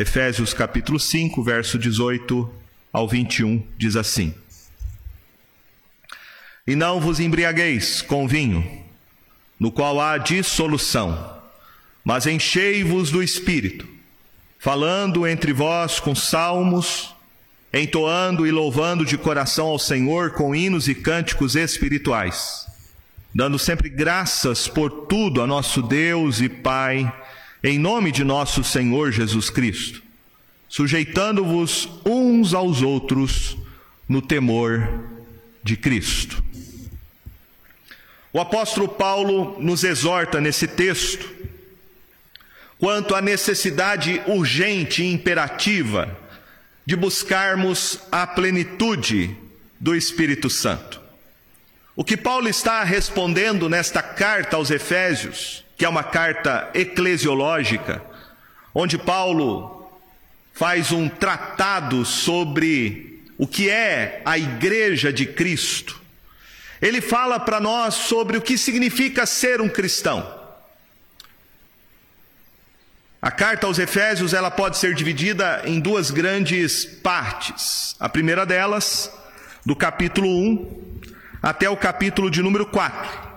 Efésios capítulo 5, verso 18 ao 21, diz assim: E não vos embriagueis com vinho, no qual há dissolução, mas enchei-vos do espírito, falando entre vós com salmos, entoando e louvando de coração ao Senhor com hinos e cânticos espirituais, dando sempre graças por tudo a nosso Deus e Pai em nome de nosso Senhor Jesus Cristo, sujeitando-vos uns aos outros no temor de Cristo. O apóstolo Paulo nos exorta nesse texto quanto à necessidade urgente e imperativa de buscarmos a plenitude do Espírito Santo. O que Paulo está respondendo nesta carta aos Efésios que é uma carta eclesiológica, onde Paulo faz um tratado sobre o que é a igreja de Cristo. Ele fala para nós sobre o que significa ser um cristão. A carta aos Efésios, ela pode ser dividida em duas grandes partes. A primeira delas, do capítulo 1 até o capítulo de número 4.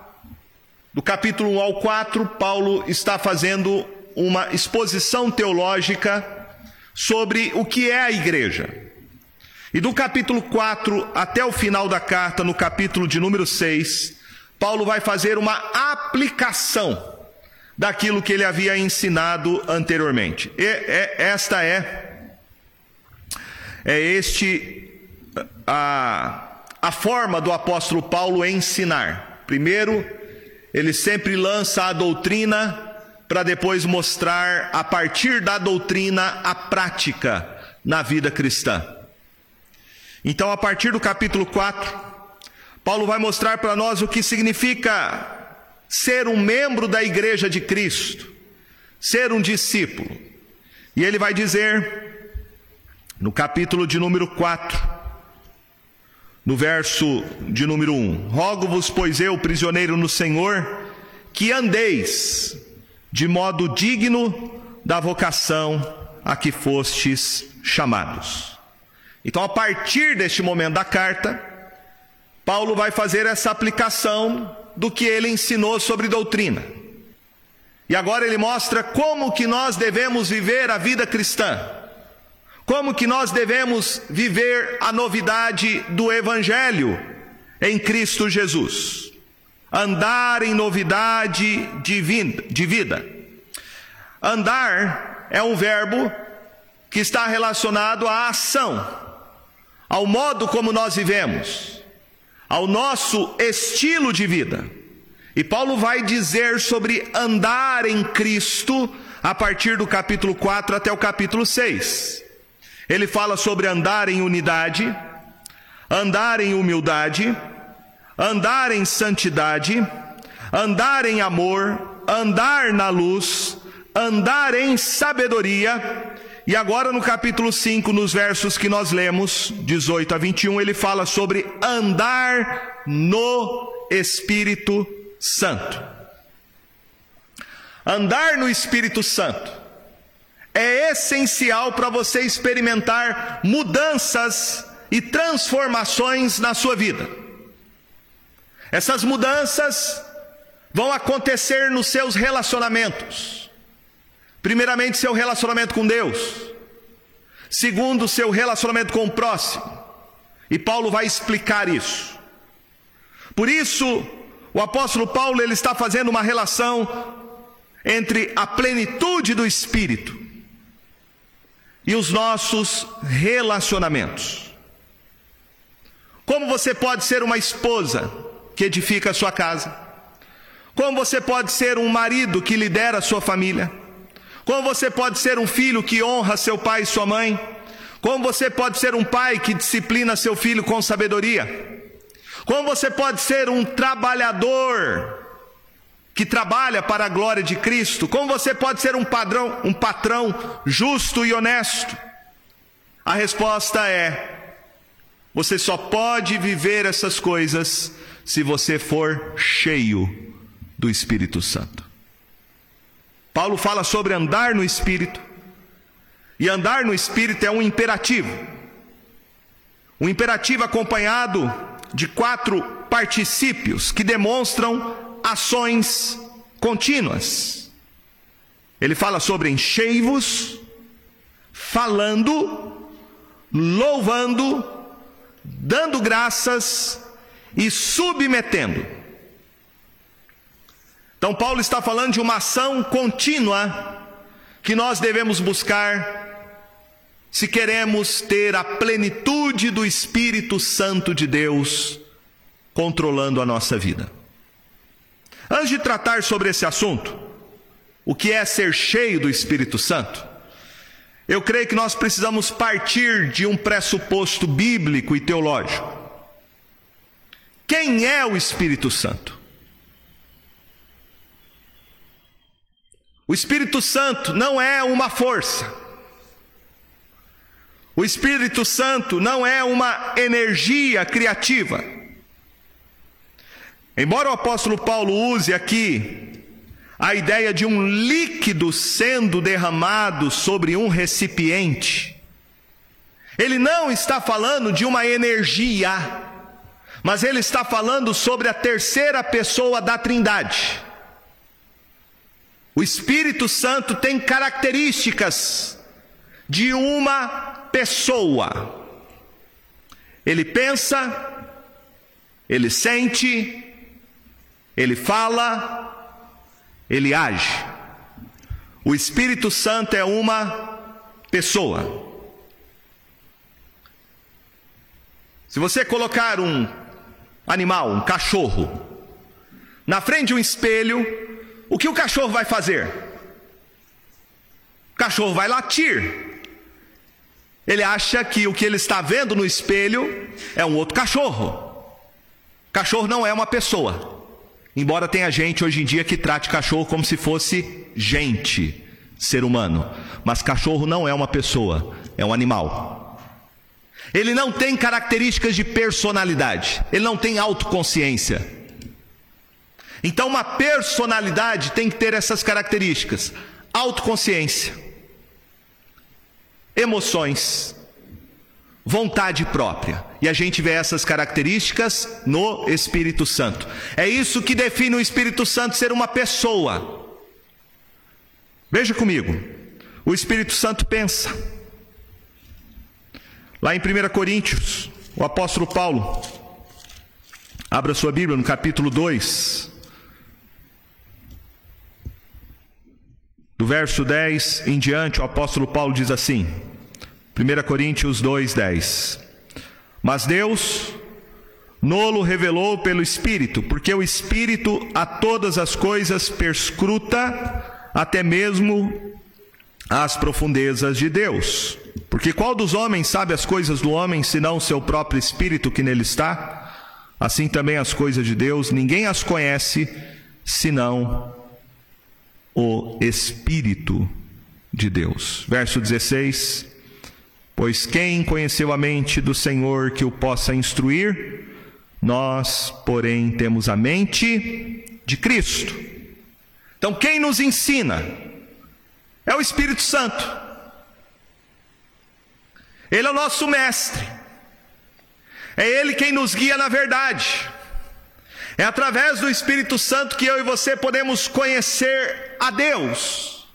Do capítulo 1 ao 4, Paulo está fazendo uma exposição teológica sobre o que é a igreja. E do capítulo 4 até o final da carta, no capítulo de número 6, Paulo vai fazer uma aplicação daquilo que ele havia ensinado anteriormente. E, é, esta é, é este a, a forma do apóstolo Paulo ensinar. Primeiro, ele sempre lança a doutrina para depois mostrar, a partir da doutrina, a prática na vida cristã. Então, a partir do capítulo 4, Paulo vai mostrar para nós o que significa ser um membro da igreja de Cristo, ser um discípulo. E ele vai dizer, no capítulo de número 4, no verso de número 1: Rogo-vos, pois eu, prisioneiro no Senhor, que andeis de modo digno da vocação a que fostes chamados. Então, a partir deste momento da carta, Paulo vai fazer essa aplicação do que ele ensinou sobre doutrina. E agora ele mostra como que nós devemos viver a vida cristã. Como que nós devemos viver a novidade do Evangelho em Cristo Jesus? Andar em novidade de vida. Andar é um verbo que está relacionado à ação, ao modo como nós vivemos, ao nosso estilo de vida. E Paulo vai dizer sobre andar em Cristo a partir do capítulo 4 até o capítulo 6. Ele fala sobre andar em unidade, andar em humildade, andar em santidade, andar em amor, andar na luz, andar em sabedoria. E agora no capítulo 5, nos versos que nós lemos, 18 a 21, ele fala sobre andar no Espírito Santo. Andar no Espírito Santo é essencial para você experimentar mudanças e transformações na sua vida. Essas mudanças vão acontecer nos seus relacionamentos. Primeiramente, seu relacionamento com Deus. Segundo, seu relacionamento com o próximo. E Paulo vai explicar isso. Por isso, o apóstolo Paulo ele está fazendo uma relação entre a plenitude do espírito e os nossos relacionamentos. Como você pode ser uma esposa que edifica a sua casa? Como você pode ser um marido que lidera a sua família? Como você pode ser um filho que honra seu pai e sua mãe? Como você pode ser um pai que disciplina seu filho com sabedoria? Como você pode ser um trabalhador que trabalha para a glória de Cristo? Como você pode ser um padrão, um patrão justo e honesto? A resposta é: você só pode viver essas coisas se você for cheio do Espírito Santo. Paulo fala sobre andar no Espírito, E andar no Espírito é um imperativo. Um imperativo acompanhado de quatro particípios que demonstram ações contínuas. Ele fala sobre enchei-vos, falando, louvando, dando graças e submetendo. Então, Paulo está falando de uma ação contínua que nós devemos buscar se queremos ter a plenitude do Espírito Santo de Deus controlando a nossa vida. Antes de tratar sobre esse assunto, o que é ser cheio do Espírito Santo, eu creio que nós precisamos partir de um pressuposto bíblico e teológico. Quem é o Espírito Santo? O Espírito Santo não é uma força. O Espírito Santo não é uma energia criativa. Embora o apóstolo Paulo use aqui a ideia de um líquido sendo derramado sobre um recipiente, ele não está falando de uma energia, mas ele está falando sobre a terceira pessoa da Trindade. O Espírito Santo tem características de uma pessoa. Ele pensa, ele sente, ele fala, ele age. O Espírito Santo é uma pessoa. Se você colocar um animal, um cachorro, na frente de um espelho, o que o cachorro vai fazer? O cachorro vai latir. Ele acha que o que ele está vendo no espelho é um outro cachorro. Cachorro não é uma pessoa. Embora tenha gente hoje em dia que trate cachorro como se fosse gente, ser humano. Mas cachorro não é uma pessoa, é um animal. Ele não tem características de personalidade, ele não tem autoconsciência. Então, uma personalidade tem que ter essas características: autoconsciência emoções, vontade própria. E a gente vê essas características no Espírito Santo. É isso que define o Espírito Santo ser uma pessoa. Veja comigo. O Espírito Santo pensa. Lá em 1 Coríntios, o apóstolo Paulo, abra sua Bíblia no capítulo 2, Do verso 10 em diante, o apóstolo Paulo diz assim: 1 Coríntios 2, 10. Mas Deus nolo revelou pelo Espírito, porque o Espírito a todas as coisas perscruta, até mesmo as profundezas de Deus. Porque qual dos homens sabe as coisas do homem, senão o seu próprio Espírito que nele está? Assim também as coisas de Deus, ninguém as conhece, senão o Espírito de Deus. Verso 16: Pois quem conheceu a mente do Senhor que o possa instruir? Nós, porém, temos a mente de Cristo. Então, quem nos ensina? É o Espírito Santo. Ele é o nosso mestre. É Ele quem nos guia na verdade. É através do Espírito Santo que eu e você podemos conhecer a Deus.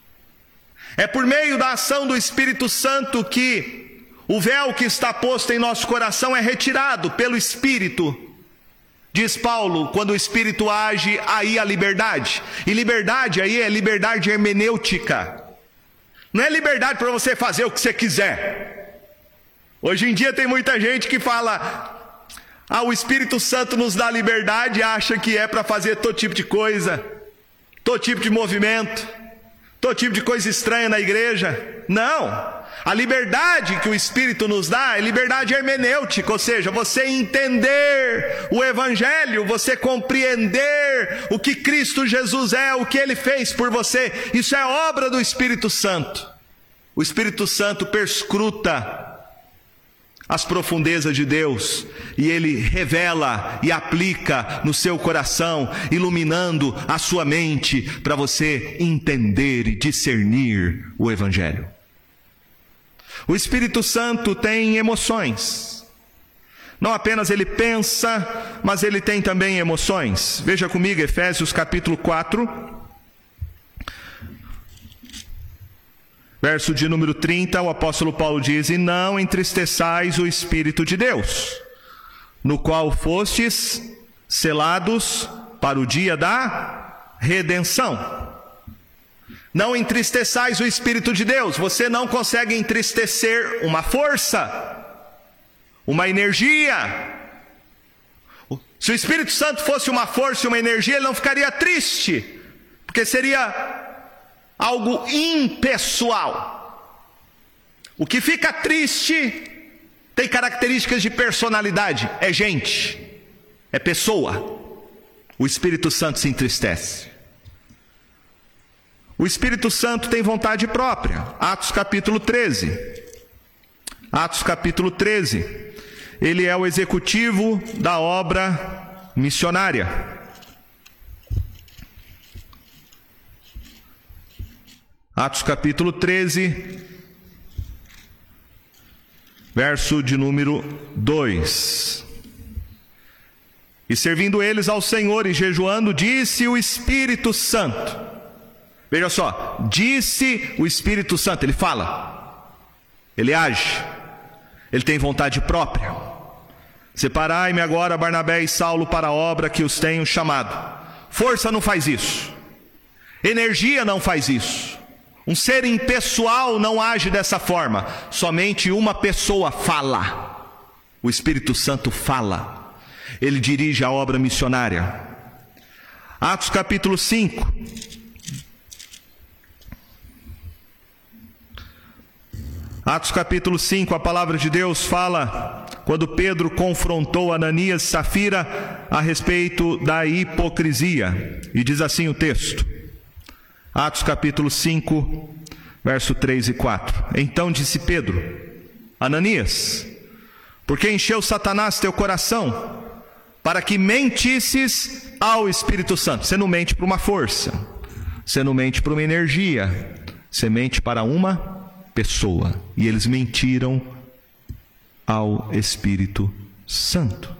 É por meio da ação do Espírito Santo que o véu que está posto em nosso coração é retirado pelo Espírito. Diz Paulo, quando o Espírito age, aí a liberdade. E liberdade aí é liberdade hermenêutica. Não é liberdade para você fazer o que você quiser. Hoje em dia tem muita gente que fala: ah, o Espírito Santo nos dá liberdade e acha que é para fazer todo tipo de coisa, todo tipo de movimento, todo tipo de coisa estranha na igreja. Não. A liberdade que o Espírito nos dá é liberdade hermenêutica, ou seja, você entender o Evangelho, você compreender o que Cristo Jesus é, o que ele fez por você. Isso é obra do Espírito Santo. O Espírito Santo perscruta as profundezas de Deus e Ele revela e aplica no seu coração, iluminando a sua mente para você entender e discernir o Evangelho. O Espírito Santo tem emoções. Não apenas ele pensa, mas ele tem também emoções. Veja comigo Efésios capítulo 4, verso de número 30, o apóstolo Paulo diz: E não entristeçais o Espírito de Deus, no qual fostes selados para o dia da redenção. Não entristeçais o Espírito de Deus, você não consegue entristecer uma força, uma energia. Se o Espírito Santo fosse uma força e uma energia, ele não ficaria triste, porque seria algo impessoal. O que fica triste tem características de personalidade, é gente, é pessoa. O Espírito Santo se entristece. O Espírito Santo tem vontade própria. Atos capítulo 13. Atos capítulo 13. Ele é o executivo da obra missionária. Atos capítulo 13, verso de número 2. E servindo eles ao Senhor e jejuando, disse o Espírito Santo. Veja só, disse o Espírito Santo, ele fala, ele age, ele tem vontade própria. Separai-me agora, Barnabé e Saulo, para a obra que os tenho chamado. Força não faz isso, energia não faz isso, um ser impessoal não age dessa forma, somente uma pessoa fala, o Espírito Santo fala ele dirige a obra missionária. Atos capítulo 5. Atos capítulo 5, a palavra de Deus fala quando Pedro confrontou Ananias e Safira a respeito da hipocrisia. E diz assim o texto. Atos capítulo 5, verso 3 e 4. Então disse Pedro: Ananias, por que encheu Satanás teu coração para que mentisses ao Espírito Santo. Você não mente para uma força, você não mente para uma energia, você mente para uma pessoa. E eles mentiram ao Espírito Santo.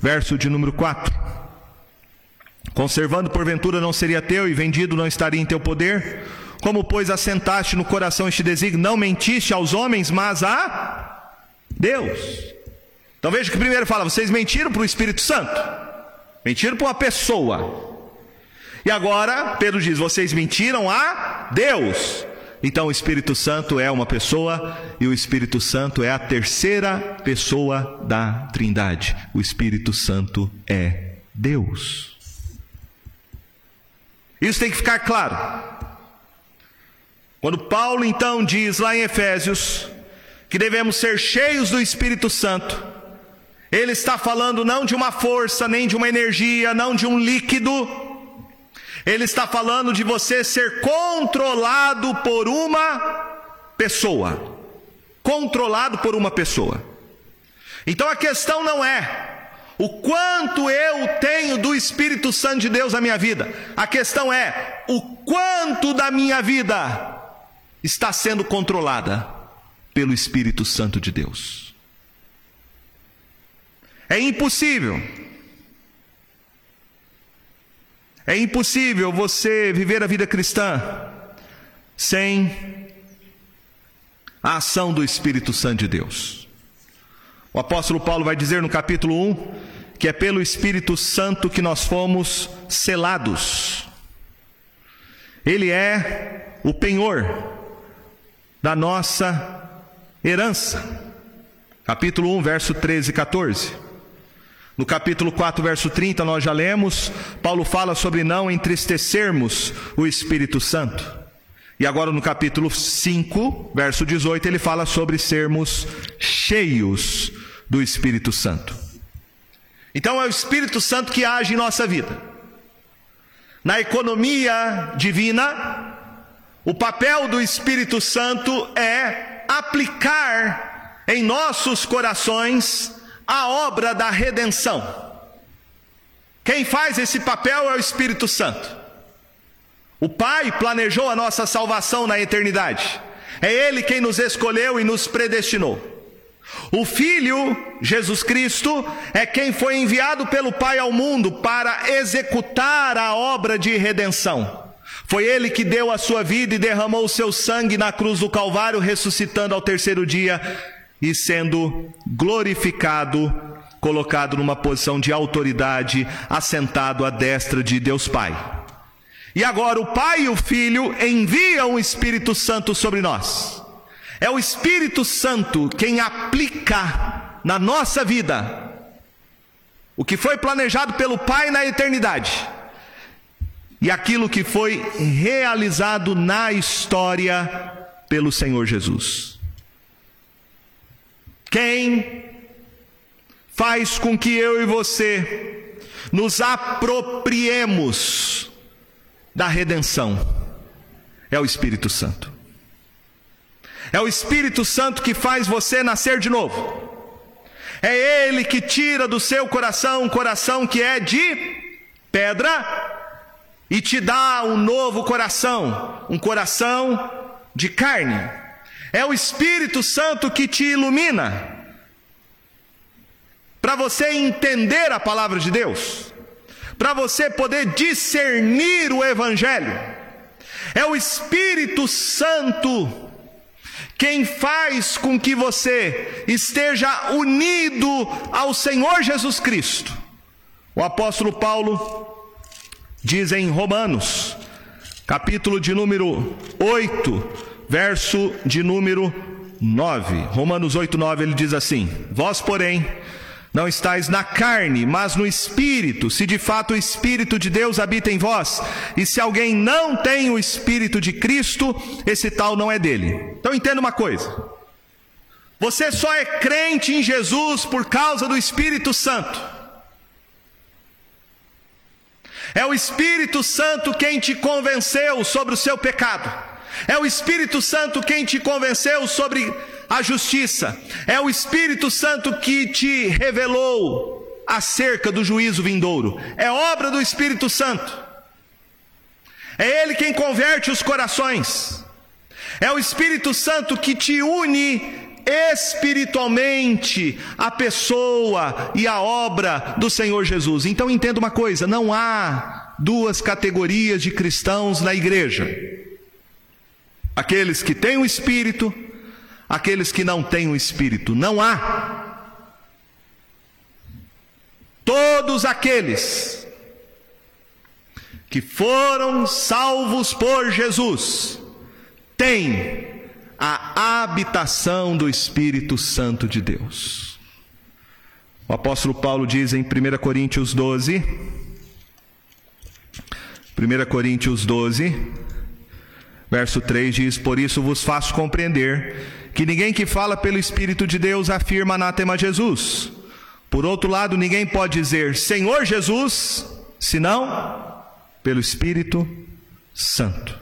Verso de número 4. Conservando porventura não seria teu e vendido não estaria em teu poder? Como, pois, assentaste no coração este desígnio, não mentiste aos homens, mas a Deus. Então veja que primeiro fala: vocês mentiram para o Espírito Santo, mentiram para uma pessoa. E agora Pedro diz: vocês mentiram a Deus. Então o Espírito Santo é uma pessoa e o Espírito Santo é a terceira pessoa da Trindade. O Espírito Santo é Deus. Isso tem que ficar claro. Quando Paulo então diz lá em Efésios que devemos ser cheios do Espírito Santo, ele está falando não de uma força, nem de uma energia, não de um líquido. Ele está falando de você ser controlado por uma pessoa. Controlado por uma pessoa. Então a questão não é o quanto eu tenho do Espírito Santo de Deus na minha vida. A questão é o quanto da minha vida está sendo controlada pelo Espírito Santo de Deus. É impossível. É impossível você viver a vida cristã sem a ação do Espírito Santo de Deus. O apóstolo Paulo vai dizer no capítulo 1 que é pelo Espírito Santo que nós fomos selados. Ele é o penhor da nossa herança. Capítulo 1, verso 13 e 14. No capítulo 4, verso 30, nós já lemos, Paulo fala sobre não entristecermos o Espírito Santo. E agora no capítulo 5, verso 18, ele fala sobre sermos cheios do Espírito Santo. Então é o Espírito Santo que age em nossa vida. Na economia divina, o papel do Espírito Santo é aplicar em nossos corações a obra da redenção. Quem faz esse papel é o Espírito Santo. O Pai planejou a nossa salvação na eternidade. É Ele quem nos escolheu e nos predestinou. O Filho, Jesus Cristo, é quem foi enviado pelo Pai ao mundo para executar a obra de redenção. Foi ele que deu a sua vida e derramou o seu sangue na cruz do Calvário, ressuscitando ao terceiro dia e sendo glorificado, colocado numa posição de autoridade, assentado à destra de Deus Pai. E agora o Pai e o Filho enviam o Espírito Santo sobre nós. É o Espírito Santo quem aplica na nossa vida o que foi planejado pelo Pai na eternidade e aquilo que foi realizado na história pelo Senhor Jesus. Quem faz com que eu e você nos apropriemos da redenção é o Espírito Santo. É o Espírito Santo que faz você nascer de novo. É Ele que tira do seu coração um coração que é de pedra e te dá um novo coração, um coração de carne. É o Espírito Santo que te ilumina para você entender a palavra de Deus, para você poder discernir o Evangelho. É o Espírito Santo quem faz com que você esteja unido ao Senhor Jesus Cristo. O apóstolo Paulo diz em Romanos, capítulo de número 8, verso de número 9. Romanos 8, 9, ele diz assim: Vós, porém, não estáis na carne, mas no espírito, se de fato o espírito de Deus habita em vós. E se alguém não tem o espírito de Cristo, esse tal não é dele. Então entenda uma coisa. Você só é crente em Jesus por causa do Espírito Santo. É o Espírito Santo quem te convenceu sobre o seu pecado. É o Espírito Santo quem te convenceu sobre a justiça. É o Espírito Santo que te revelou acerca do juízo vindouro. É obra do Espírito Santo. É Ele quem converte os corações. É o Espírito Santo que te une espiritualmente a pessoa e a obra do Senhor Jesus. Então entenda uma coisa: não há duas categorias de cristãos na igreja. Aqueles que têm o Espírito aqueles que não têm o Espírito. Não há. Todos aqueles que foram salvos por Jesus têm a habitação do Espírito Santo de Deus. O apóstolo Paulo diz em 1 Coríntios 12, 1 Coríntios 12, verso 3 diz: Por isso vos faço compreender que ninguém que fala pelo Espírito de Deus afirma anátema Jesus. Por outro lado, ninguém pode dizer Senhor Jesus, senão pelo Espírito Santo.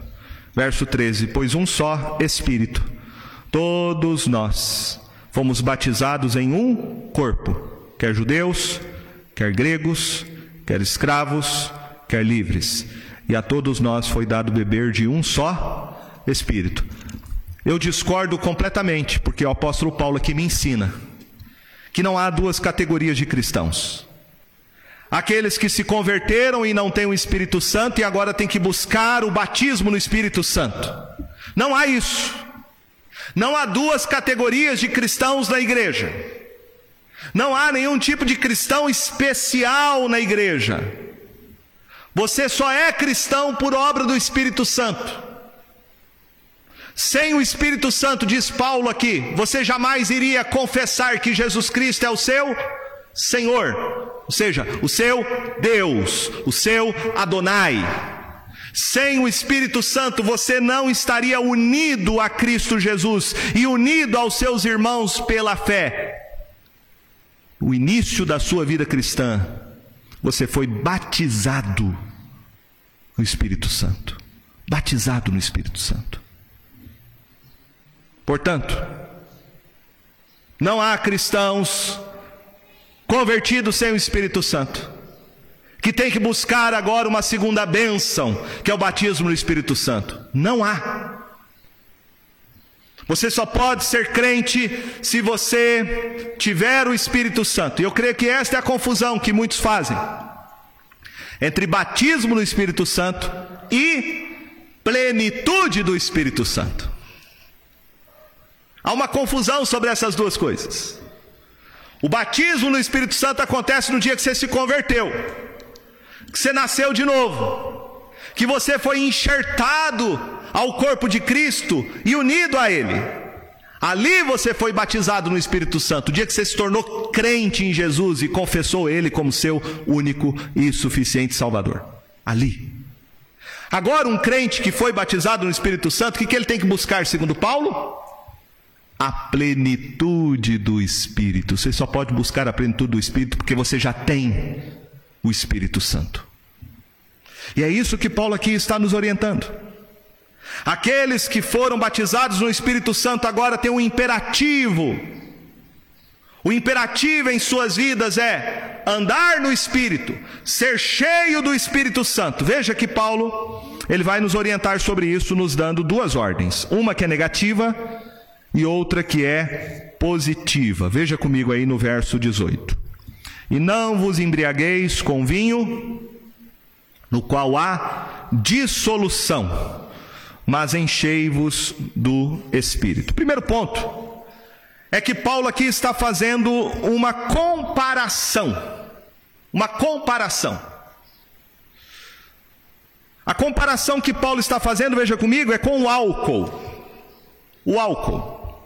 Verso 13: Pois um só Espírito, todos nós fomos batizados em um corpo, quer judeus, quer gregos, quer escravos, quer livres, e a todos nós foi dado beber de um só Espírito. Eu discordo completamente, porque o apóstolo Paulo aqui me ensina que não há duas categorias de cristãos. Aqueles que se converteram e não têm o Espírito Santo e agora têm que buscar o batismo no Espírito Santo. Não há isso. Não há duas categorias de cristãos na igreja. Não há nenhum tipo de cristão especial na igreja. Você só é cristão por obra do Espírito Santo. Sem o Espírito Santo, diz Paulo aqui, você jamais iria confessar que Jesus Cristo é o seu Senhor, ou seja, o seu Deus, o seu Adonai. Sem o Espírito Santo, você não estaria unido a Cristo Jesus e unido aos seus irmãos pela fé. O início da sua vida cristã, você foi batizado no Espírito Santo. Batizado no Espírito Santo. Portanto, não há cristãos convertidos sem o Espírito Santo, que tem que buscar agora uma segunda bênção, que é o batismo no Espírito Santo. Não há. Você só pode ser crente se você tiver o Espírito Santo. E eu creio que esta é a confusão que muitos fazem entre batismo no Espírito Santo e plenitude do Espírito Santo. Há uma confusão sobre essas duas coisas. O batismo no Espírito Santo acontece no dia que você se converteu, que você nasceu de novo, que você foi enxertado ao corpo de Cristo e unido a Ele. Ali você foi batizado no Espírito Santo, o dia que você se tornou crente em Jesus e confessou Ele como seu único e suficiente Salvador. Ali. Agora, um crente que foi batizado no Espírito Santo, o que, ele tem que buscar, segundo Paulo? A plenitude do Espírito. Você só pode buscar a plenitude do Espírito porque você já tem o Espírito Santo. E é isso que Paulo aqui está nos orientando. Aqueles que foram batizados no Espírito Santo agora têm um imperativo. O imperativo em suas vidas é andar no Espírito, ser cheio do Espírito Santo. Veja que Paulo, ele vai nos orientar sobre isso, nos dando duas ordens: uma que é negativa e outra que é positiva. Veja comigo aí no verso 18: E não vos embriagueis com vinho, no qual há dissolução mas enchei-vos do Espírito. Primeiro ponto é que Paulo aqui está fazendo uma comparação. Uma comparação. A comparação que Paulo está fazendo, veja comigo, é com o álcool. O álcool.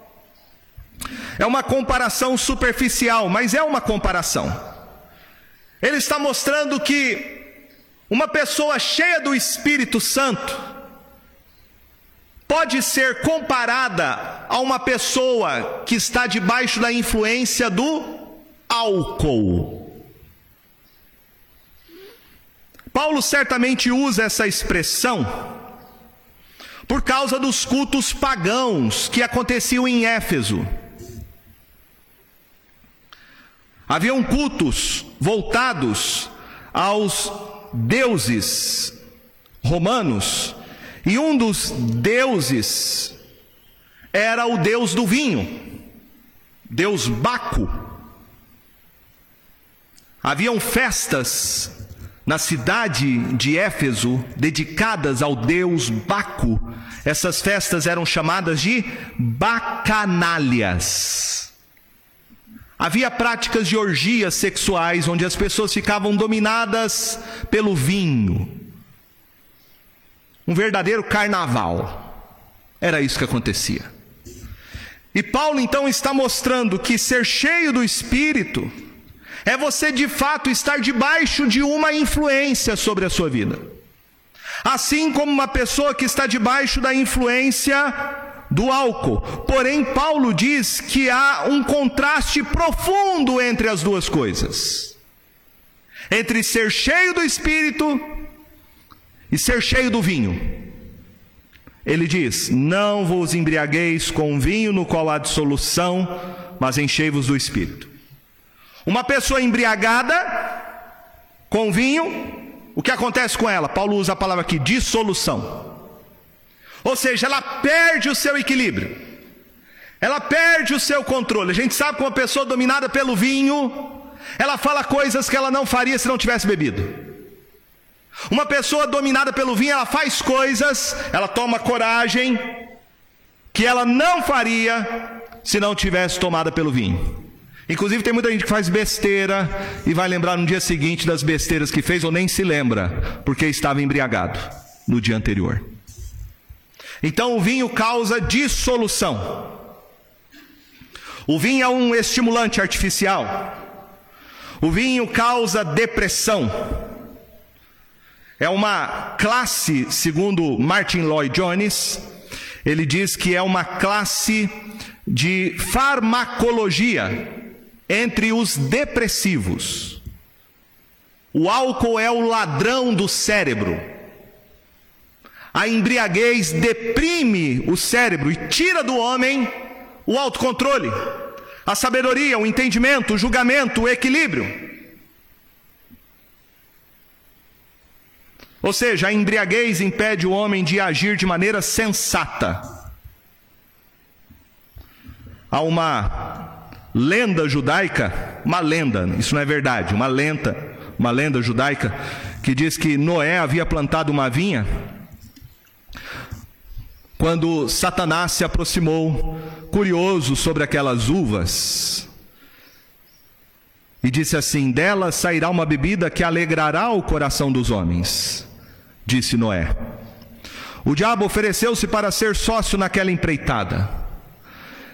É uma comparação superficial, mas é uma comparação. Ele está mostrando que uma pessoa cheia do Espírito Santo, pode ser comparada a uma pessoa que está debaixo da influência do álcool. Paulo certamente usa essa expressão por causa dos cultos pagãos que aconteciam em Éfeso. Haviam cultos voltados aos deuses romanos e um dos deuses era o deus do vinho, Deus Baco. Haviam festas na cidade de Éfeso dedicadas ao deus Baco. Essas festas eram chamadas de bacanálias. Havia práticas de orgias sexuais onde as pessoas ficavam dominadas pelo vinho um verdadeiro carnaval. Era isso que acontecia. E Paulo então está mostrando que ser cheio do Espírito é você de fato estar debaixo de uma influência sobre a sua vida. Assim como uma pessoa que está debaixo da influência do álcool. Porém, Paulo diz que há um contraste profundo entre as duas coisas. Entre ser cheio do Espírito e ser cheio do vinho. Ele diz: Não vos embriagueis com vinho no qual há dissolução, mas enchei-vos do espírito. Uma pessoa embriagada com vinho, o que acontece com ela? Paulo usa a palavra aqui, dissolução. Ou seja, ela perde o seu equilíbrio. Ela perde o seu controle. A gente sabe que uma pessoa dominada pelo vinho, ela fala coisas que ela não faria se não tivesse bebido. Uma pessoa dominada pelo vinho, ela faz coisas, ela toma coragem que ela não faria se não tivesse tomada pelo vinho. Inclusive tem muita gente que faz besteira e vai lembrar no dia seguinte das besteiras que fez ou nem se lembra, porque estava embriagado no dia anterior. Então o vinho causa dissolução. O vinho é um estimulante artificial. O vinho causa depressão. É uma classe, segundo Martin Lloyd Jones, ele diz que é uma classe de farmacologia entre os depressivos. O álcool é o ladrão do cérebro. A embriaguez deprime o cérebro e tira do homem o autocontrole, a sabedoria, o entendimento, o julgamento, o equilíbrio. Ou seja, a embriaguez impede o homem de agir de maneira sensata. Há uma lenda judaica, uma lenda, isso não é verdade, uma lenda, uma lenda judaica que diz que Noé havia plantado uma vinha quando Satanás se aproximou, curioso sobre aquelas uvas, e disse assim: Delas sairá uma bebida que alegrará o coração dos homens, disse Noé. O diabo ofereceu-se para ser sócio naquela empreitada.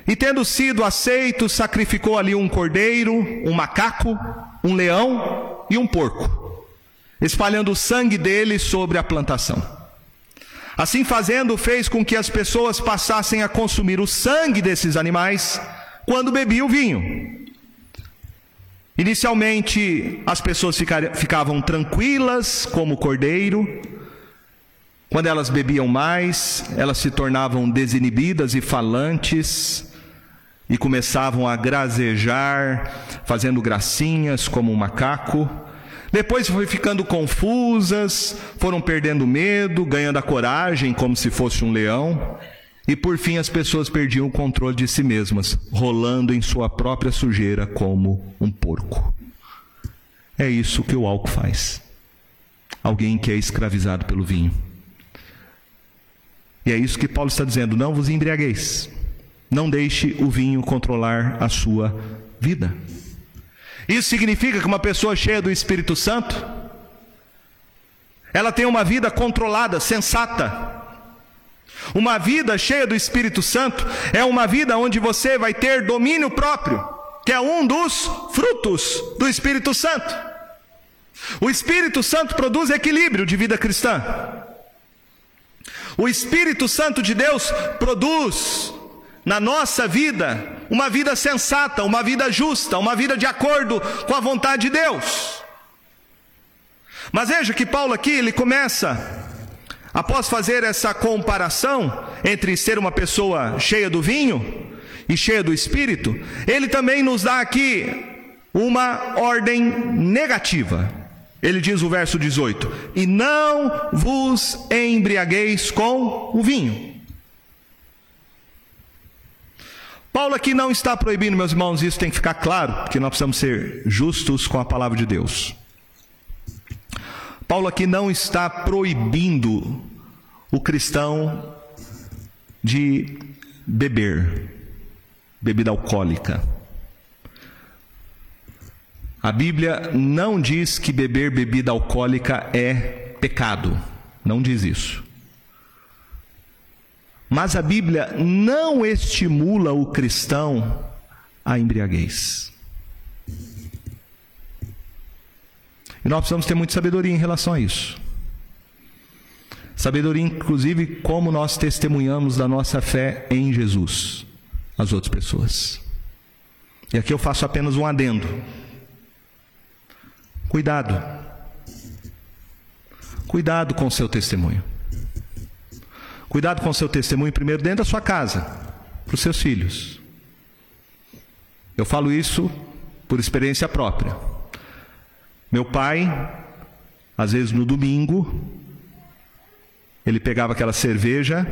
E tendo sido aceito, sacrificou ali um cordeiro, um macaco, um leão e um porco, espalhando o sangue dele sobre a plantação. Assim fazendo, fez com que as pessoas passassem a consumir o sangue desses animais quando bebiam o vinho. Inicialmente, as pessoas ficavam tranquilas como o cordeiro. Quando elas bebiam mais, elas se tornavam desinibidas e falantes e começavam a gracejar, fazendo gracinhas como um macaco. Depois foi ficando confusas, foram perdendo medo, ganhando a coragem como se fosse um leão. E por fim as pessoas perdiam o controle de si mesmas, rolando em sua própria sujeira como um porco. É isso que o álcool faz. Alguém que é escravizado pelo vinho. E é isso que Paulo está dizendo: não vos embriagueis. Não deixe o vinho controlar a sua vida. Isso significa que uma pessoa cheia do Espírito Santo, ela tem uma vida controlada, sensata. Uma vida cheia do Espírito Santo é uma vida onde você vai ter domínio próprio, que é um dos frutos do Espírito Santo. O Espírito Santo produz equilíbrio de vida cristã. O Espírito Santo de Deus produz na nossa vida uma vida sensata, uma vida justa, uma vida de acordo com a vontade de Deus. Mas veja que Paulo aqui ele começa após fazer essa comparação entre ser uma pessoa cheia do vinho e cheia do espírito, ele também nos dá aqui uma ordem negativa. Ele diz o verso 18: "E não vos embriagueis com o vinho". Paulo aqui não está proibindo, meus irmãos, isso tem que ficar claro, porque nós precisamos ser justos com a palavra de Deus. Paulo aqui não está proibindo o cristão de beber bebida alcoólica. A Bíblia não diz que beber bebida alcoólica é pecado, não diz isso. Mas a Bíblia não estimula o cristão à embriaguez. E nós precisamos ter muita sabedoria em relação a isso. Sabedoria, inclusive, como nós testemunhamos da nossa fé em Jesus às outras pessoas. E aqui eu faço apenas um adendo. Cuidado. Cuidado com o seu testemunho. Cuidado com o seu testemunho primeiro dentro da sua casa, para os seus filhos. Eu falo isso por experiência própria. Meu pai, às vezes no domingo, ele pegava aquela cerveja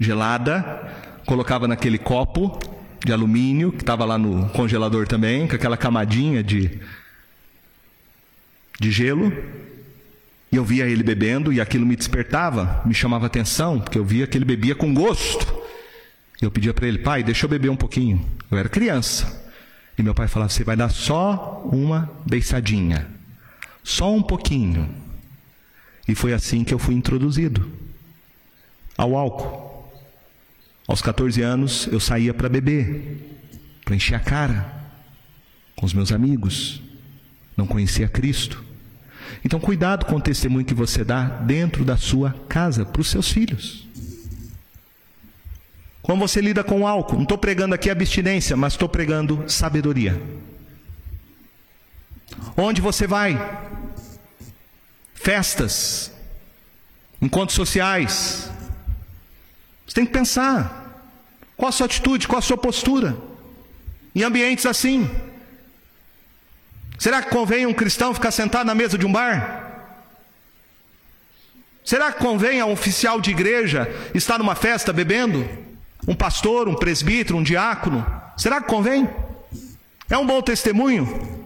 gelada, colocava naquele copo de alumínio que estava lá no congelador também, com aquela camadinha de, de gelo, e eu via ele bebendo e aquilo me despertava, me chamava atenção, porque eu via que ele bebia com gosto. Eu pedia para ele, pai, deixa eu beber um pouquinho. Eu era criança. E meu pai falava, você vai dar só uma beiçadinha, só um pouquinho. E foi assim que eu fui introduzido ao álcool. Aos 14 anos eu saía para beber, para encher a cara com os meus amigos. Não conhecia Cristo. Então, cuidado com o testemunho que você dá dentro da sua casa para os seus filhos. Como você lida com o álcool? Não estou pregando aqui abstinência, mas estou pregando sabedoria. Onde você vai? Festas, encontros sociais. Você tem que pensar. Qual a sua atitude, qual a sua postura? Em ambientes assim. Será que convém um cristão ficar sentado na mesa de um bar? Será que convém a um oficial de igreja estar numa festa bebendo? Um pastor, um presbítero, um diácono? Será que convém? É um bom testemunho?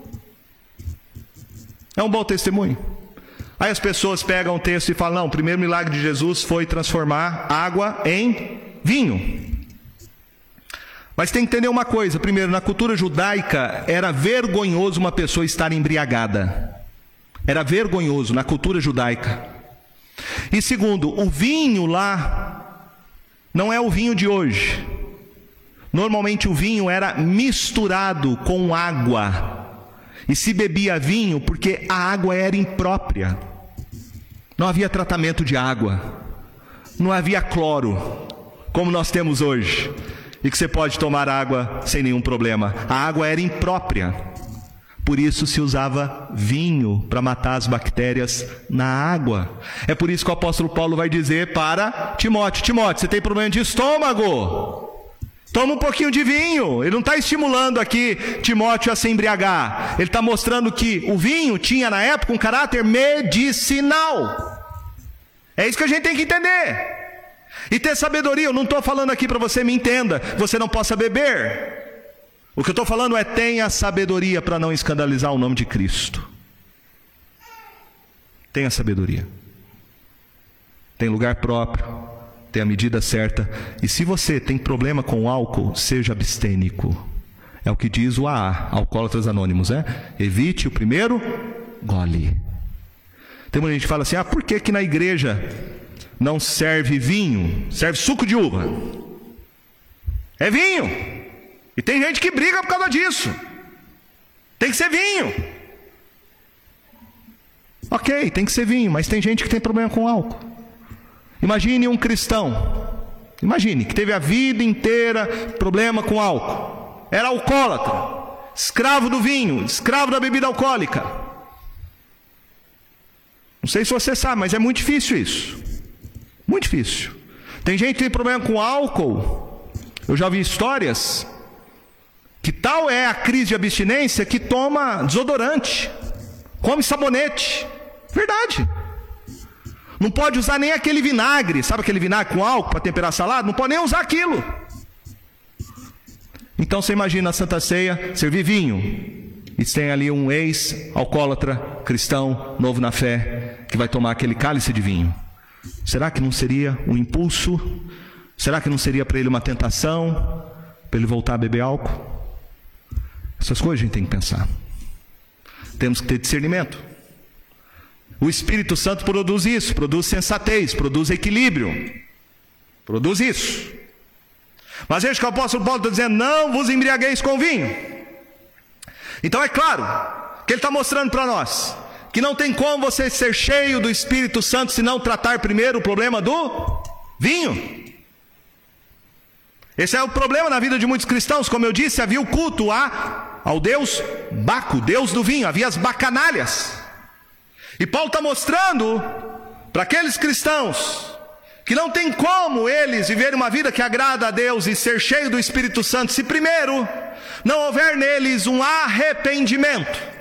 É um bom testemunho. Aí as pessoas pegam o texto e falam: não, o primeiro milagre de Jesus foi transformar água em vinho. Mas tem que entender uma coisa: primeiro, na cultura judaica era vergonhoso uma pessoa estar embriagada. Era vergonhoso na cultura judaica. E segundo, o vinho lá não é o vinho de hoje. Normalmente o vinho era misturado com água. E se bebia vinho porque a água era imprópria. Não havia tratamento de água. Não havia cloro, como nós temos hoje. E que você pode tomar água sem nenhum problema. A água era imprópria. Por isso se usava vinho para matar as bactérias na água. É por isso que o apóstolo Paulo vai dizer para Timóteo: Timóteo, você tem problema de estômago? Toma um pouquinho de vinho. Ele não está estimulando aqui Timóteo a se embriagar. Ele está mostrando que o vinho tinha na época um caráter medicinal. É isso que a gente tem que entender. E ter sabedoria, eu não estou falando aqui para você me entenda, você não possa beber. O que eu estou falando é tenha sabedoria para não escandalizar o nome de Cristo. Tenha sabedoria. Tem lugar próprio, tem a medida certa. E se você tem problema com álcool, seja abstênico. É o que diz o AA, Alcoólatras Anônimos, é? Evite o primeiro gole. Tem muita gente que fala assim: ah, por que, que na igreja não serve vinho? Serve suco de uva. É vinho. E tem gente que briga por causa disso. Tem que ser vinho. Ok, tem que ser vinho, mas tem gente que tem problema com álcool. Imagine um cristão. Imagine que teve a vida inteira problema com álcool. Era alcoólatra, escravo do vinho, escravo da bebida alcoólica. Não sei se você sabe, mas é muito difícil isso. Muito difícil. Tem gente que tem problema com álcool. Eu já vi histórias que tal é a crise de abstinência que toma desodorante, come sabonete. Verdade. Não pode usar nem aquele vinagre, sabe aquele vinagre com álcool para temperar salada? Não pode nem usar aquilo. Então você imagina a Santa Ceia servir vinho. E tem ali um ex-alcoólatra, cristão, novo na fé, que vai tomar aquele cálice de vinho. Será que não seria um impulso? Será que não seria para ele uma tentação? Para ele voltar a beber álcool? Essas coisas a gente tem que pensar. Temos que ter discernimento. O Espírito Santo produz isso, produz sensatez, produz equilíbrio, produz isso. Mas veja que o apóstolo Paulo está dizendo: não vos embriagueis com vinho. Então é claro que ele está mostrando para nós que não tem como você ser cheio do Espírito Santo se não tratar primeiro o problema do vinho. Esse é o problema na vida de muitos cristãos. Como eu disse, havia o culto a, ao Deus Baco, Deus do vinho, havia as bacanalhas. E Paulo está mostrando para aqueles cristãos que não tem como eles viverem uma vida que agrada a Deus e ser cheio do Espírito Santo, se primeiro não houver neles um arrependimento.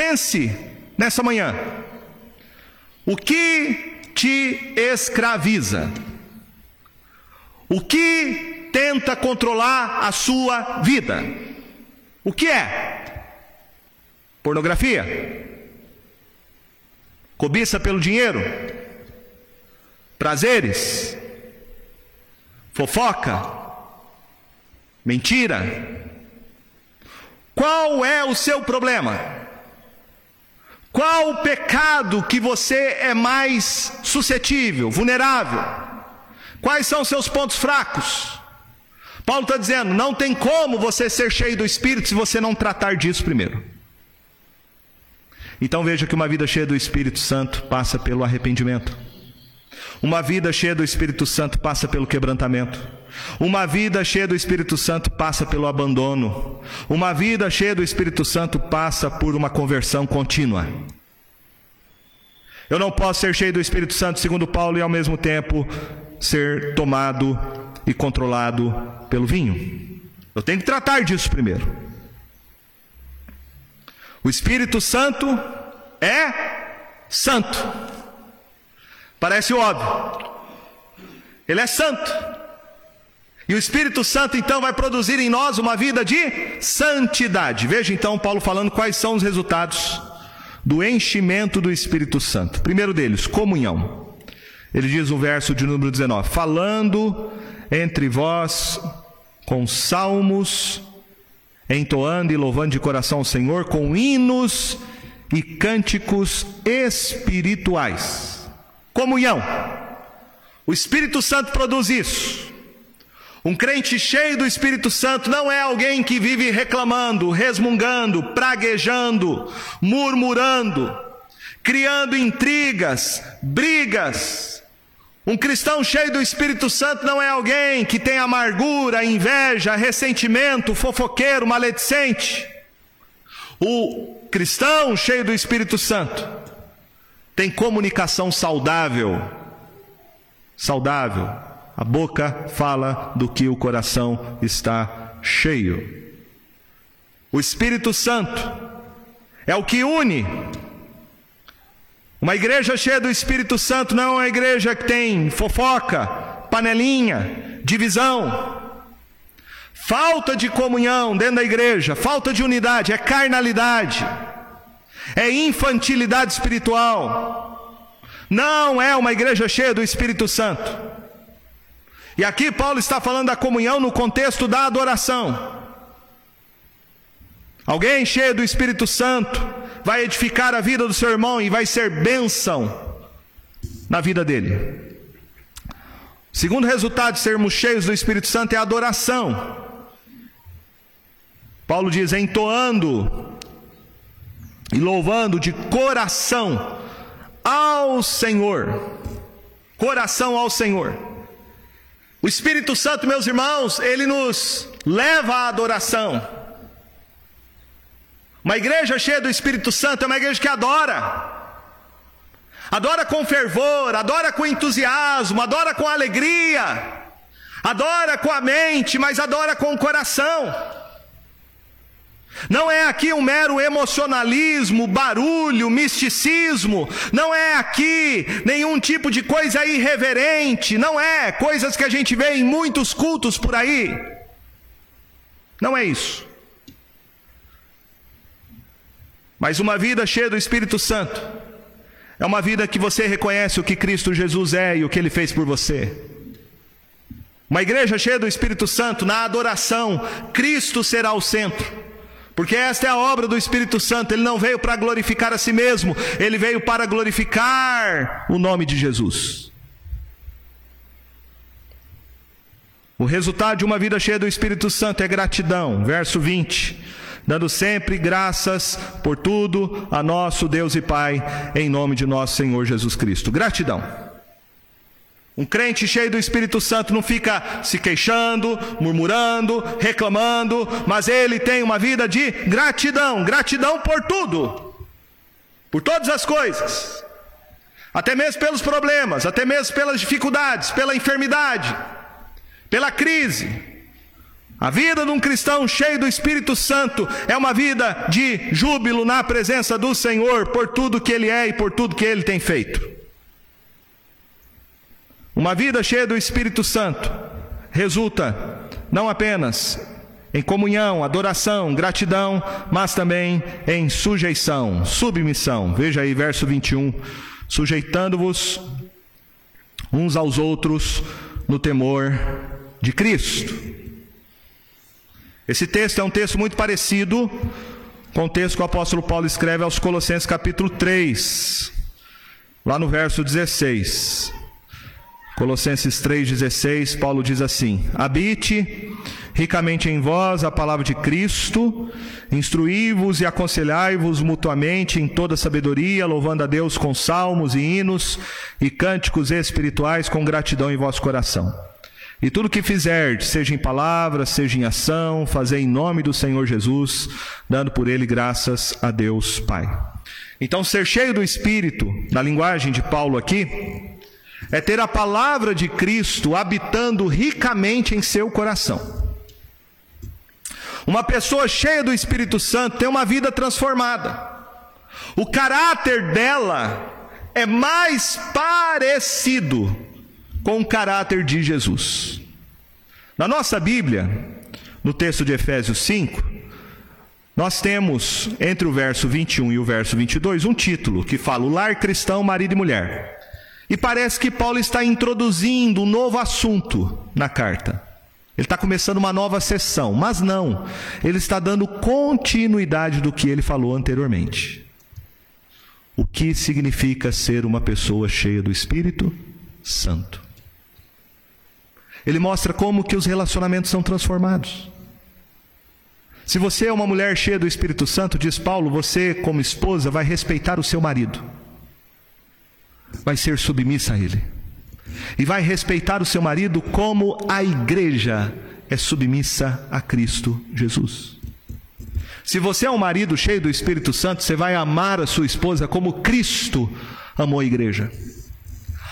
Pense nessa manhã: o que te escraviza? O que tenta controlar a sua vida? O que é? Pornografia? Cobiça pelo dinheiro? Prazeres? Fofoca? Mentira? Qual é o seu problema? Qual o pecado que você é mais suscetível, vulnerável? Quais são seus pontos fracos? Paulo está dizendo: não tem como você ser cheio do Espírito se você não tratar disso primeiro. Então veja que uma vida cheia do Espírito Santo passa pelo arrependimento. Uma vida cheia do Espírito Santo passa pelo quebrantamento. Uma vida cheia do Espírito Santo passa pelo abandono. Uma vida cheia do Espírito Santo passa por uma conversão contínua. Eu não posso ser cheio do Espírito Santo, segundo Paulo, e ao mesmo tempo ser tomado e controlado pelo vinho. Eu tenho que tratar disso primeiro. O Espírito Santo é santo. Parece óbvio. Ele é santo. E o Espírito Santo então vai produzir em nós uma vida de santidade. Veja então Paulo falando quais são os resultados do enchimento do Espírito Santo. Primeiro deles, comunhão. Ele diz no verso de número 19: falando entre vós com salmos, entoando e louvando de coração ao Senhor, com hinos e cânticos espirituais. Comunhão. O Espírito Santo produz isso. Um crente cheio do Espírito Santo não é alguém que vive reclamando, resmungando, praguejando, murmurando, criando intrigas, brigas. Um cristão cheio do Espírito Santo não é alguém que tem amargura, inveja, ressentimento, fofoqueiro, maledicente. O cristão cheio do Espírito Santo tem comunicação saudável. Saudável a boca fala do que o coração está cheio. O Espírito Santo é o que une. Uma igreja cheia do Espírito Santo não é uma igreja que tem fofoca, panelinha, divisão. Falta de comunhão dentro da igreja, falta de unidade, é carnalidade, é infantilidade espiritual. Não é uma igreja cheia do Espírito Santo. E aqui Paulo está falando da comunhão no contexto da adoração. Alguém cheio do Espírito Santo vai edificar a vida do seu irmão e vai ser bênção na vida dele. Segundo resultado de sermos cheios do Espírito Santo é adoração. Paulo diz: entoando e louvando de coração ao Senhor. Coração ao Senhor. O Espírito Santo, meus irmãos, ele nos leva à adoração. Uma igreja cheia do Espírito Santo é uma igreja que adora. Adora com fervor, adora com entusiasmo, adora com alegria, adora com a mente, mas adora com o coração. Não é aqui um mero emocionalismo, barulho, misticismo. Não é aqui nenhum tipo de coisa irreverente. Não é coisas que a gente vê em muitos cultos por aí. Não é isso. Mas uma vida cheia do Espírito Santo é uma vida que você reconhece o que Cristo Jesus é e o que ele fez por você. Uma igreja cheia do Espírito Santo, na adoração, Cristo será o centro. Porque esta é a obra do Espírito Santo, ele não veio para glorificar a si mesmo, ele veio para glorificar o nome de Jesus. O resultado de uma vida cheia do Espírito Santo é gratidão, verso 20. Dando sempre graças por tudo a nosso Deus e Pai, em nome de nosso Senhor Jesus Cristo. Gratidão. Um crente cheio do Espírito Santo não fica se queixando, murmurando, reclamando, mas ele tem uma vida de gratidão gratidão por tudo, por todas as coisas, até mesmo pelos problemas, até mesmo pelas dificuldades, pela enfermidade, pela crise. A vida de um cristão cheio do Espírito Santo é uma vida de júbilo na presença do Senhor por tudo que Ele é e por tudo que Ele tem feito. Uma vida cheia do Espírito Santo resulta não apenas em comunhão, adoração, gratidão, mas também em sujeição, submissão. Veja aí, verso 21. Sujeitando-vos uns aos outros no temor de Cristo. Esse texto é um texto muito parecido com o texto que o apóstolo Paulo escreve aos Colossenses, capítulo 3, lá no verso 16. Colossenses 3,16, Paulo diz assim: Habite ricamente em vós a palavra de Cristo, instruí-vos e aconselhai-vos mutuamente em toda sabedoria, louvando a Deus com salmos e hinos e cânticos espirituais com gratidão em vosso coração. E tudo que fizerdes, seja em palavra, seja em ação, fazei em nome do Senhor Jesus, dando por ele graças a Deus Pai. Então, ser cheio do Espírito, na linguagem de Paulo aqui, é ter a palavra de Cristo habitando ricamente em seu coração. Uma pessoa cheia do Espírito Santo tem uma vida transformada. O caráter dela é mais parecido com o caráter de Jesus. Na nossa Bíblia, no texto de Efésios 5, nós temos entre o verso 21 e o verso 22 um título que fala o lar cristão, marido e mulher. E parece que Paulo está introduzindo um novo assunto na carta. Ele está começando uma nova sessão, mas não, ele está dando continuidade do que ele falou anteriormente. O que significa ser uma pessoa cheia do Espírito Santo? Ele mostra como que os relacionamentos são transformados. Se você é uma mulher cheia do Espírito Santo, diz Paulo, você, como esposa, vai respeitar o seu marido, vai ser submissa a ele, e vai respeitar o seu marido como a igreja é submissa a Cristo Jesus. Se você é um marido cheio do Espírito Santo, você vai amar a sua esposa como Cristo amou a igreja,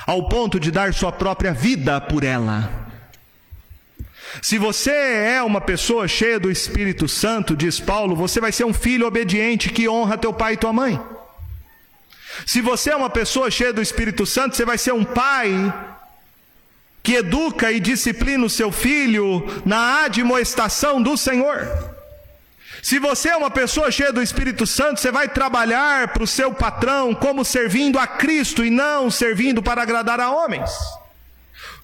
ao ponto de dar sua própria vida por ela. Se você é uma pessoa cheia do Espírito Santo, diz Paulo, você vai ser um filho obediente que honra teu pai e tua mãe. Se você é uma pessoa cheia do Espírito Santo, você vai ser um pai que educa e disciplina o seu filho na admoestação do Senhor. Se você é uma pessoa cheia do Espírito Santo, você vai trabalhar para o seu patrão como servindo a Cristo e não servindo para agradar a homens.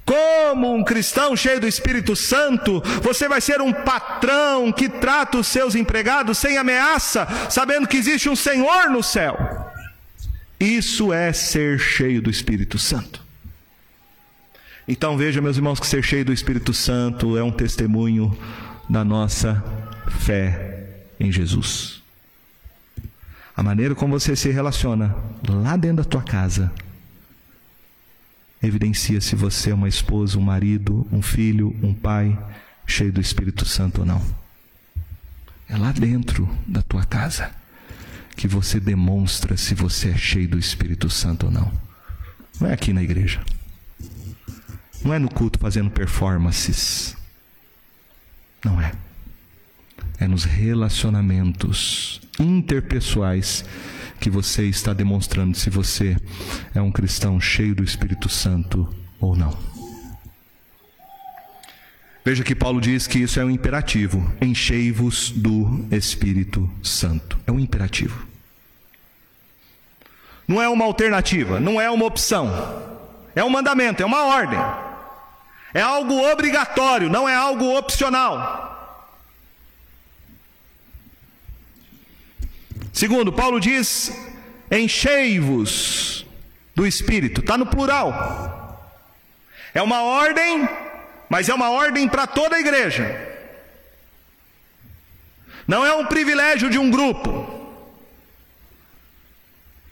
Como um cristão cheio do Espírito Santo, você vai ser um patrão que trata os seus empregados sem ameaça, sabendo que existe um Senhor no céu. Isso é ser cheio do Espírito Santo. Então veja, meus irmãos, que ser cheio do Espírito Santo é um testemunho da nossa fé em Jesus. A maneira como você se relaciona lá dentro da tua casa evidencia se você é uma esposa, um marido, um filho, um pai cheio do Espírito Santo ou não. É lá dentro da tua casa que você demonstra se você é cheio do Espírito Santo ou não. Não é aqui na igreja. Não é no culto fazendo performances. Não é. É nos relacionamentos interpessoais que você está demonstrando se você é um cristão cheio do Espírito Santo ou não. Veja que Paulo diz que isso é um imperativo: enchei-vos do Espírito Santo. É um imperativo. Não é uma alternativa, não é uma opção. É um mandamento, é uma ordem. É algo obrigatório, não é algo opcional. Segundo, Paulo diz: enchei-vos do Espírito, está no plural. É uma ordem, mas é uma ordem para toda a igreja. Não é um privilégio de um grupo,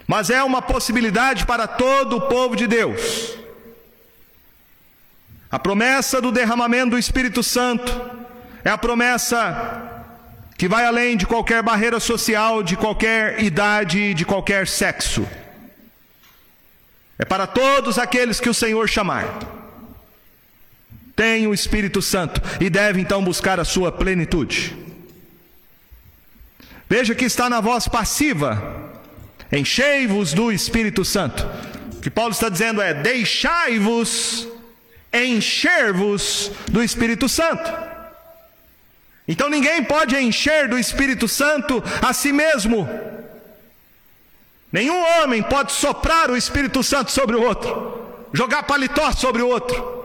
mas é uma possibilidade para todo o povo de Deus. A promessa do derramamento do Espírito Santo é a promessa que vai além de qualquer barreira social, de qualquer idade, de qualquer sexo. É para todos aqueles que o Senhor chamar. Tem o Espírito Santo e deve então buscar a sua plenitude. Veja que está na voz passiva: enchei-vos do Espírito Santo. O que Paulo está dizendo é: deixai-vos encher-vos do Espírito Santo. Então ninguém pode encher do Espírito Santo a si mesmo. Nenhum homem pode soprar o Espírito Santo sobre o outro, jogar paletó sobre o outro,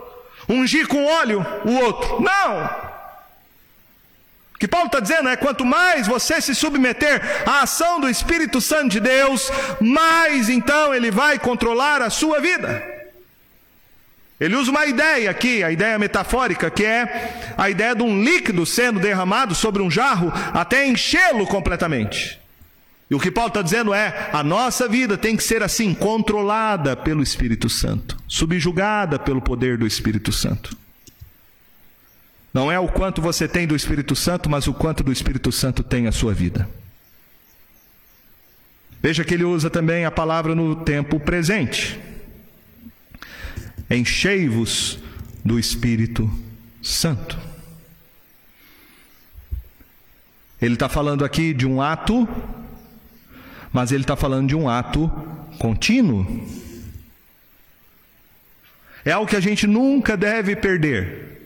ungir com óleo o outro. Não! O que Paulo está dizendo é: quanto mais você se submeter à ação do Espírito Santo de Deus, mais então ele vai controlar a sua vida. Ele usa uma ideia aqui, a ideia metafórica, que é a ideia de um líquido sendo derramado sobre um jarro até enchê-lo completamente. E o que Paulo está dizendo é: a nossa vida tem que ser assim, controlada pelo Espírito Santo, subjugada pelo poder do Espírito Santo. Não é o quanto você tem do Espírito Santo, mas o quanto do Espírito Santo tem a sua vida. Veja que ele usa também a palavra no tempo presente enchei-vos do Espírito Santo. Ele está falando aqui de um ato, mas ele está falando de um ato contínuo. É algo que a gente nunca deve perder,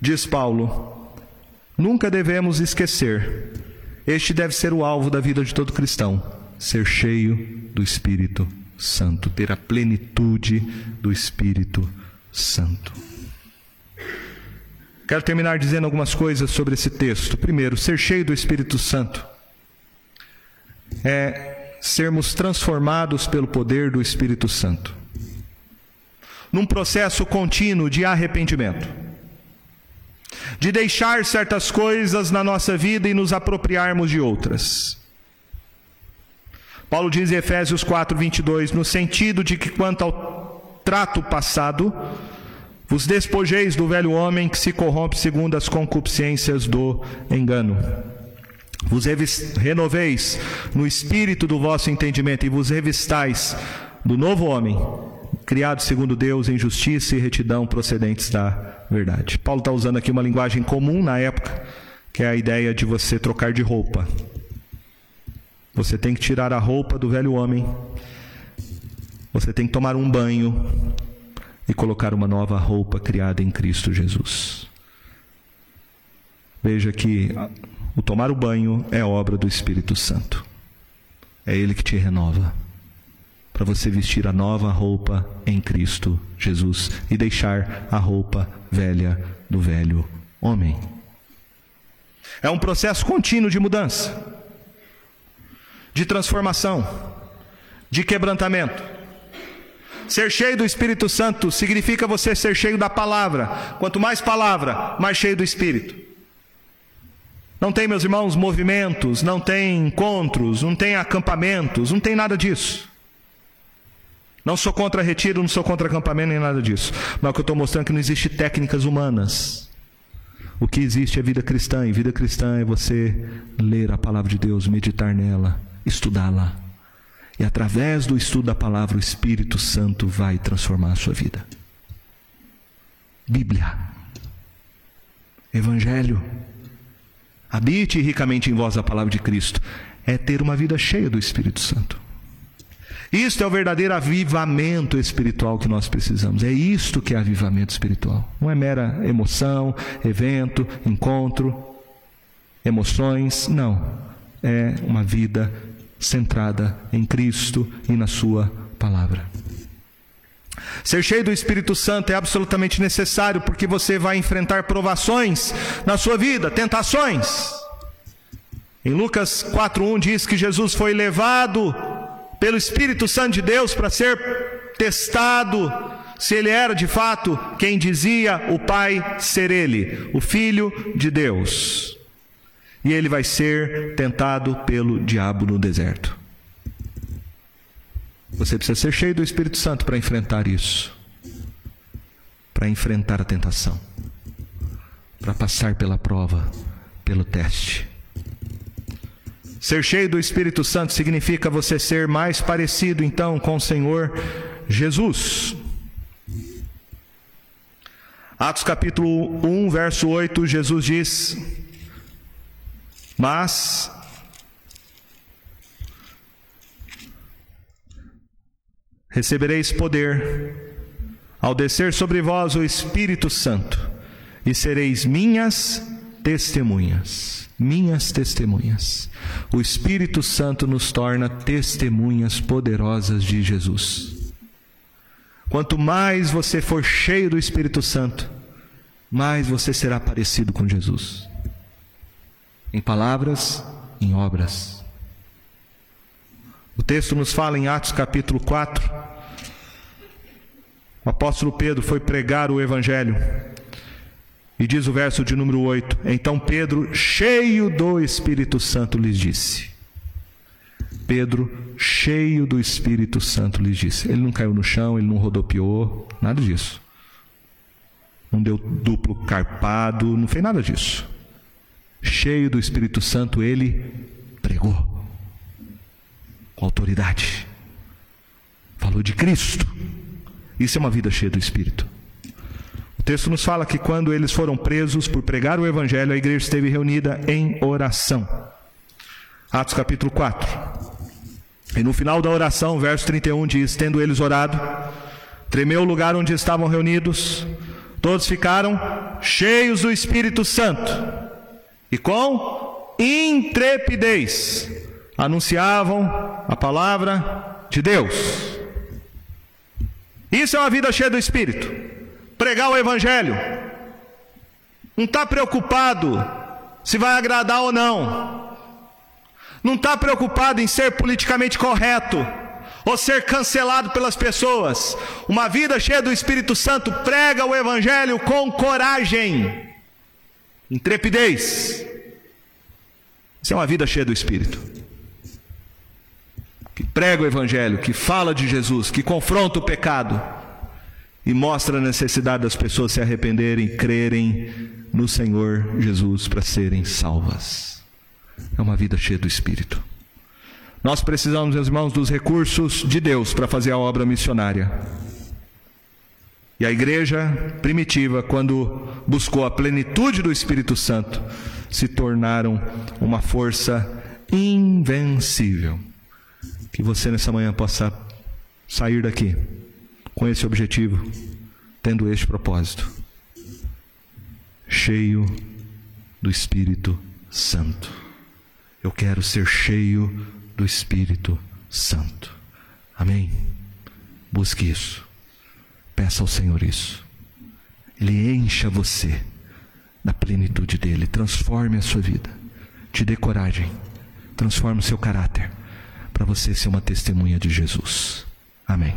diz Paulo. Nunca devemos esquecer. Este deve ser o alvo da vida de todo cristão: ser cheio do Espírito Santo, ter a plenitude do Espírito Santo. Quero terminar dizendo algumas coisas sobre esse texto. Primeiro, ser cheio do Espírito Santo é sermos transformados pelo poder do Espírito Santo, num processo contínuo de arrependimento, de deixar certas coisas na nossa vida e nos apropriarmos de outras. Paulo diz em Efésios 4, 22, no sentido de que, quanto ao trato passado, vos despojeis do velho homem que se corrompe segundo as concupiscências do engano vos renoveis no espírito do vosso entendimento e vos revistais do novo homem, criado segundo Deus em justiça e retidão procedentes da verdade. Paulo está usando aqui uma linguagem comum na época, que é a ideia de você trocar de roupa. Você tem que tirar a roupa do velho homem, você tem que tomar um banho e colocar uma nova roupa criada em Cristo Jesus. Veja que o tomar o banho é obra do Espírito Santo. É Ele que te renova. Para você vestir a nova roupa em Cristo Jesus e deixar a roupa velha do velho homem. É um processo contínuo de mudança, de transformação, de quebrantamento. Ser cheio do Espírito Santo significa você ser cheio da palavra. Quanto mais palavra, mais cheio do Espírito. Não tem, meus irmãos, movimentos, não tem encontros, não tem acampamentos, não tem nada disso. Não sou contra retiro, não sou contra acampamento, nem nada disso. Mas o que eu estou mostrando é que não existe técnicas humanas. O que existe é vida cristã, e vida cristã é você ler a palavra de Deus, meditar nela, estudá-la. E através do estudo da palavra, o Espírito Santo vai transformar a sua vida. Bíblia, Evangelho, habite ricamente em vós a palavra de Cristo, é ter uma vida cheia do Espírito Santo. Isto é o verdadeiro avivamento espiritual que nós precisamos. É isto que é avivamento espiritual. Não é mera emoção, evento, encontro, emoções. Não. É uma vida centrada em Cristo e na Sua palavra. Ser cheio do Espírito Santo é absolutamente necessário porque você vai enfrentar provações na sua vida, tentações. Em Lucas 4:1 diz que Jesus foi levado pelo Espírito Santo de Deus para ser testado se ele era de fato quem dizia o Pai ser ele, o Filho de Deus. E ele vai ser tentado pelo diabo no deserto. Você precisa ser cheio do Espírito Santo para enfrentar isso, para enfrentar a tentação, para passar pela prova, pelo teste. Ser cheio do Espírito Santo significa você ser mais parecido então com o Senhor Jesus. Atos capítulo 1, verso 8, Jesus diz: Mas recebereis poder ao descer sobre vós o Espírito Santo, e sereis minhas testemunhas. Minhas testemunhas. O Espírito Santo nos torna testemunhas poderosas de Jesus. Quanto mais você for cheio do Espírito Santo, mais você será parecido com Jesus. Em palavras, em obras. O texto nos fala em Atos capítulo 4. O apóstolo Pedro foi pregar o evangelho. E diz o verso de número 8: Então Pedro, cheio do Espírito Santo, lhes disse. Pedro, cheio do Espírito Santo, lhes disse. Ele não caiu no chão, ele não rodopiou, nada disso. Não deu duplo carpado, não fez nada disso. Cheio do Espírito Santo, ele pregou com autoridade. Falou de Cristo. Isso é uma vida cheia do Espírito. O texto nos fala que quando eles foram presos por pregar o Evangelho, a igreja esteve reunida em oração. Atos capítulo 4. E no final da oração, verso 31 diz: Tendo eles orado, Tremeu o lugar onde estavam reunidos. Todos ficaram cheios do Espírito Santo e com intrepidez anunciavam a palavra de Deus. Isso é uma vida cheia do Espírito. Pregar o Evangelho. Não está preocupado se vai agradar ou não. Não está preocupado em ser politicamente correto ou ser cancelado pelas pessoas. Uma vida cheia do Espírito Santo prega o Evangelho com coragem, intrepidez. Isso é uma vida cheia do Espírito. Prega o Evangelho, que fala de Jesus, que confronta o pecado e mostra a necessidade das pessoas se arrependerem, crerem no Senhor Jesus para serem salvas. É uma vida cheia do Espírito. Nós precisamos, meus irmãos, dos recursos de Deus para fazer a obra missionária. E a igreja primitiva, quando buscou a plenitude do Espírito Santo, se tornaram uma força invencível. Que você nessa manhã possa sair daqui com esse objetivo, tendo este propósito, cheio do Espírito Santo. Eu quero ser cheio do Espírito Santo. Amém? Busque isso. Peça ao Senhor isso. Ele encha você da plenitude dele, transforme a sua vida, te dê coragem, transforme o seu caráter, para você ser uma testemunha de Jesus. Amém.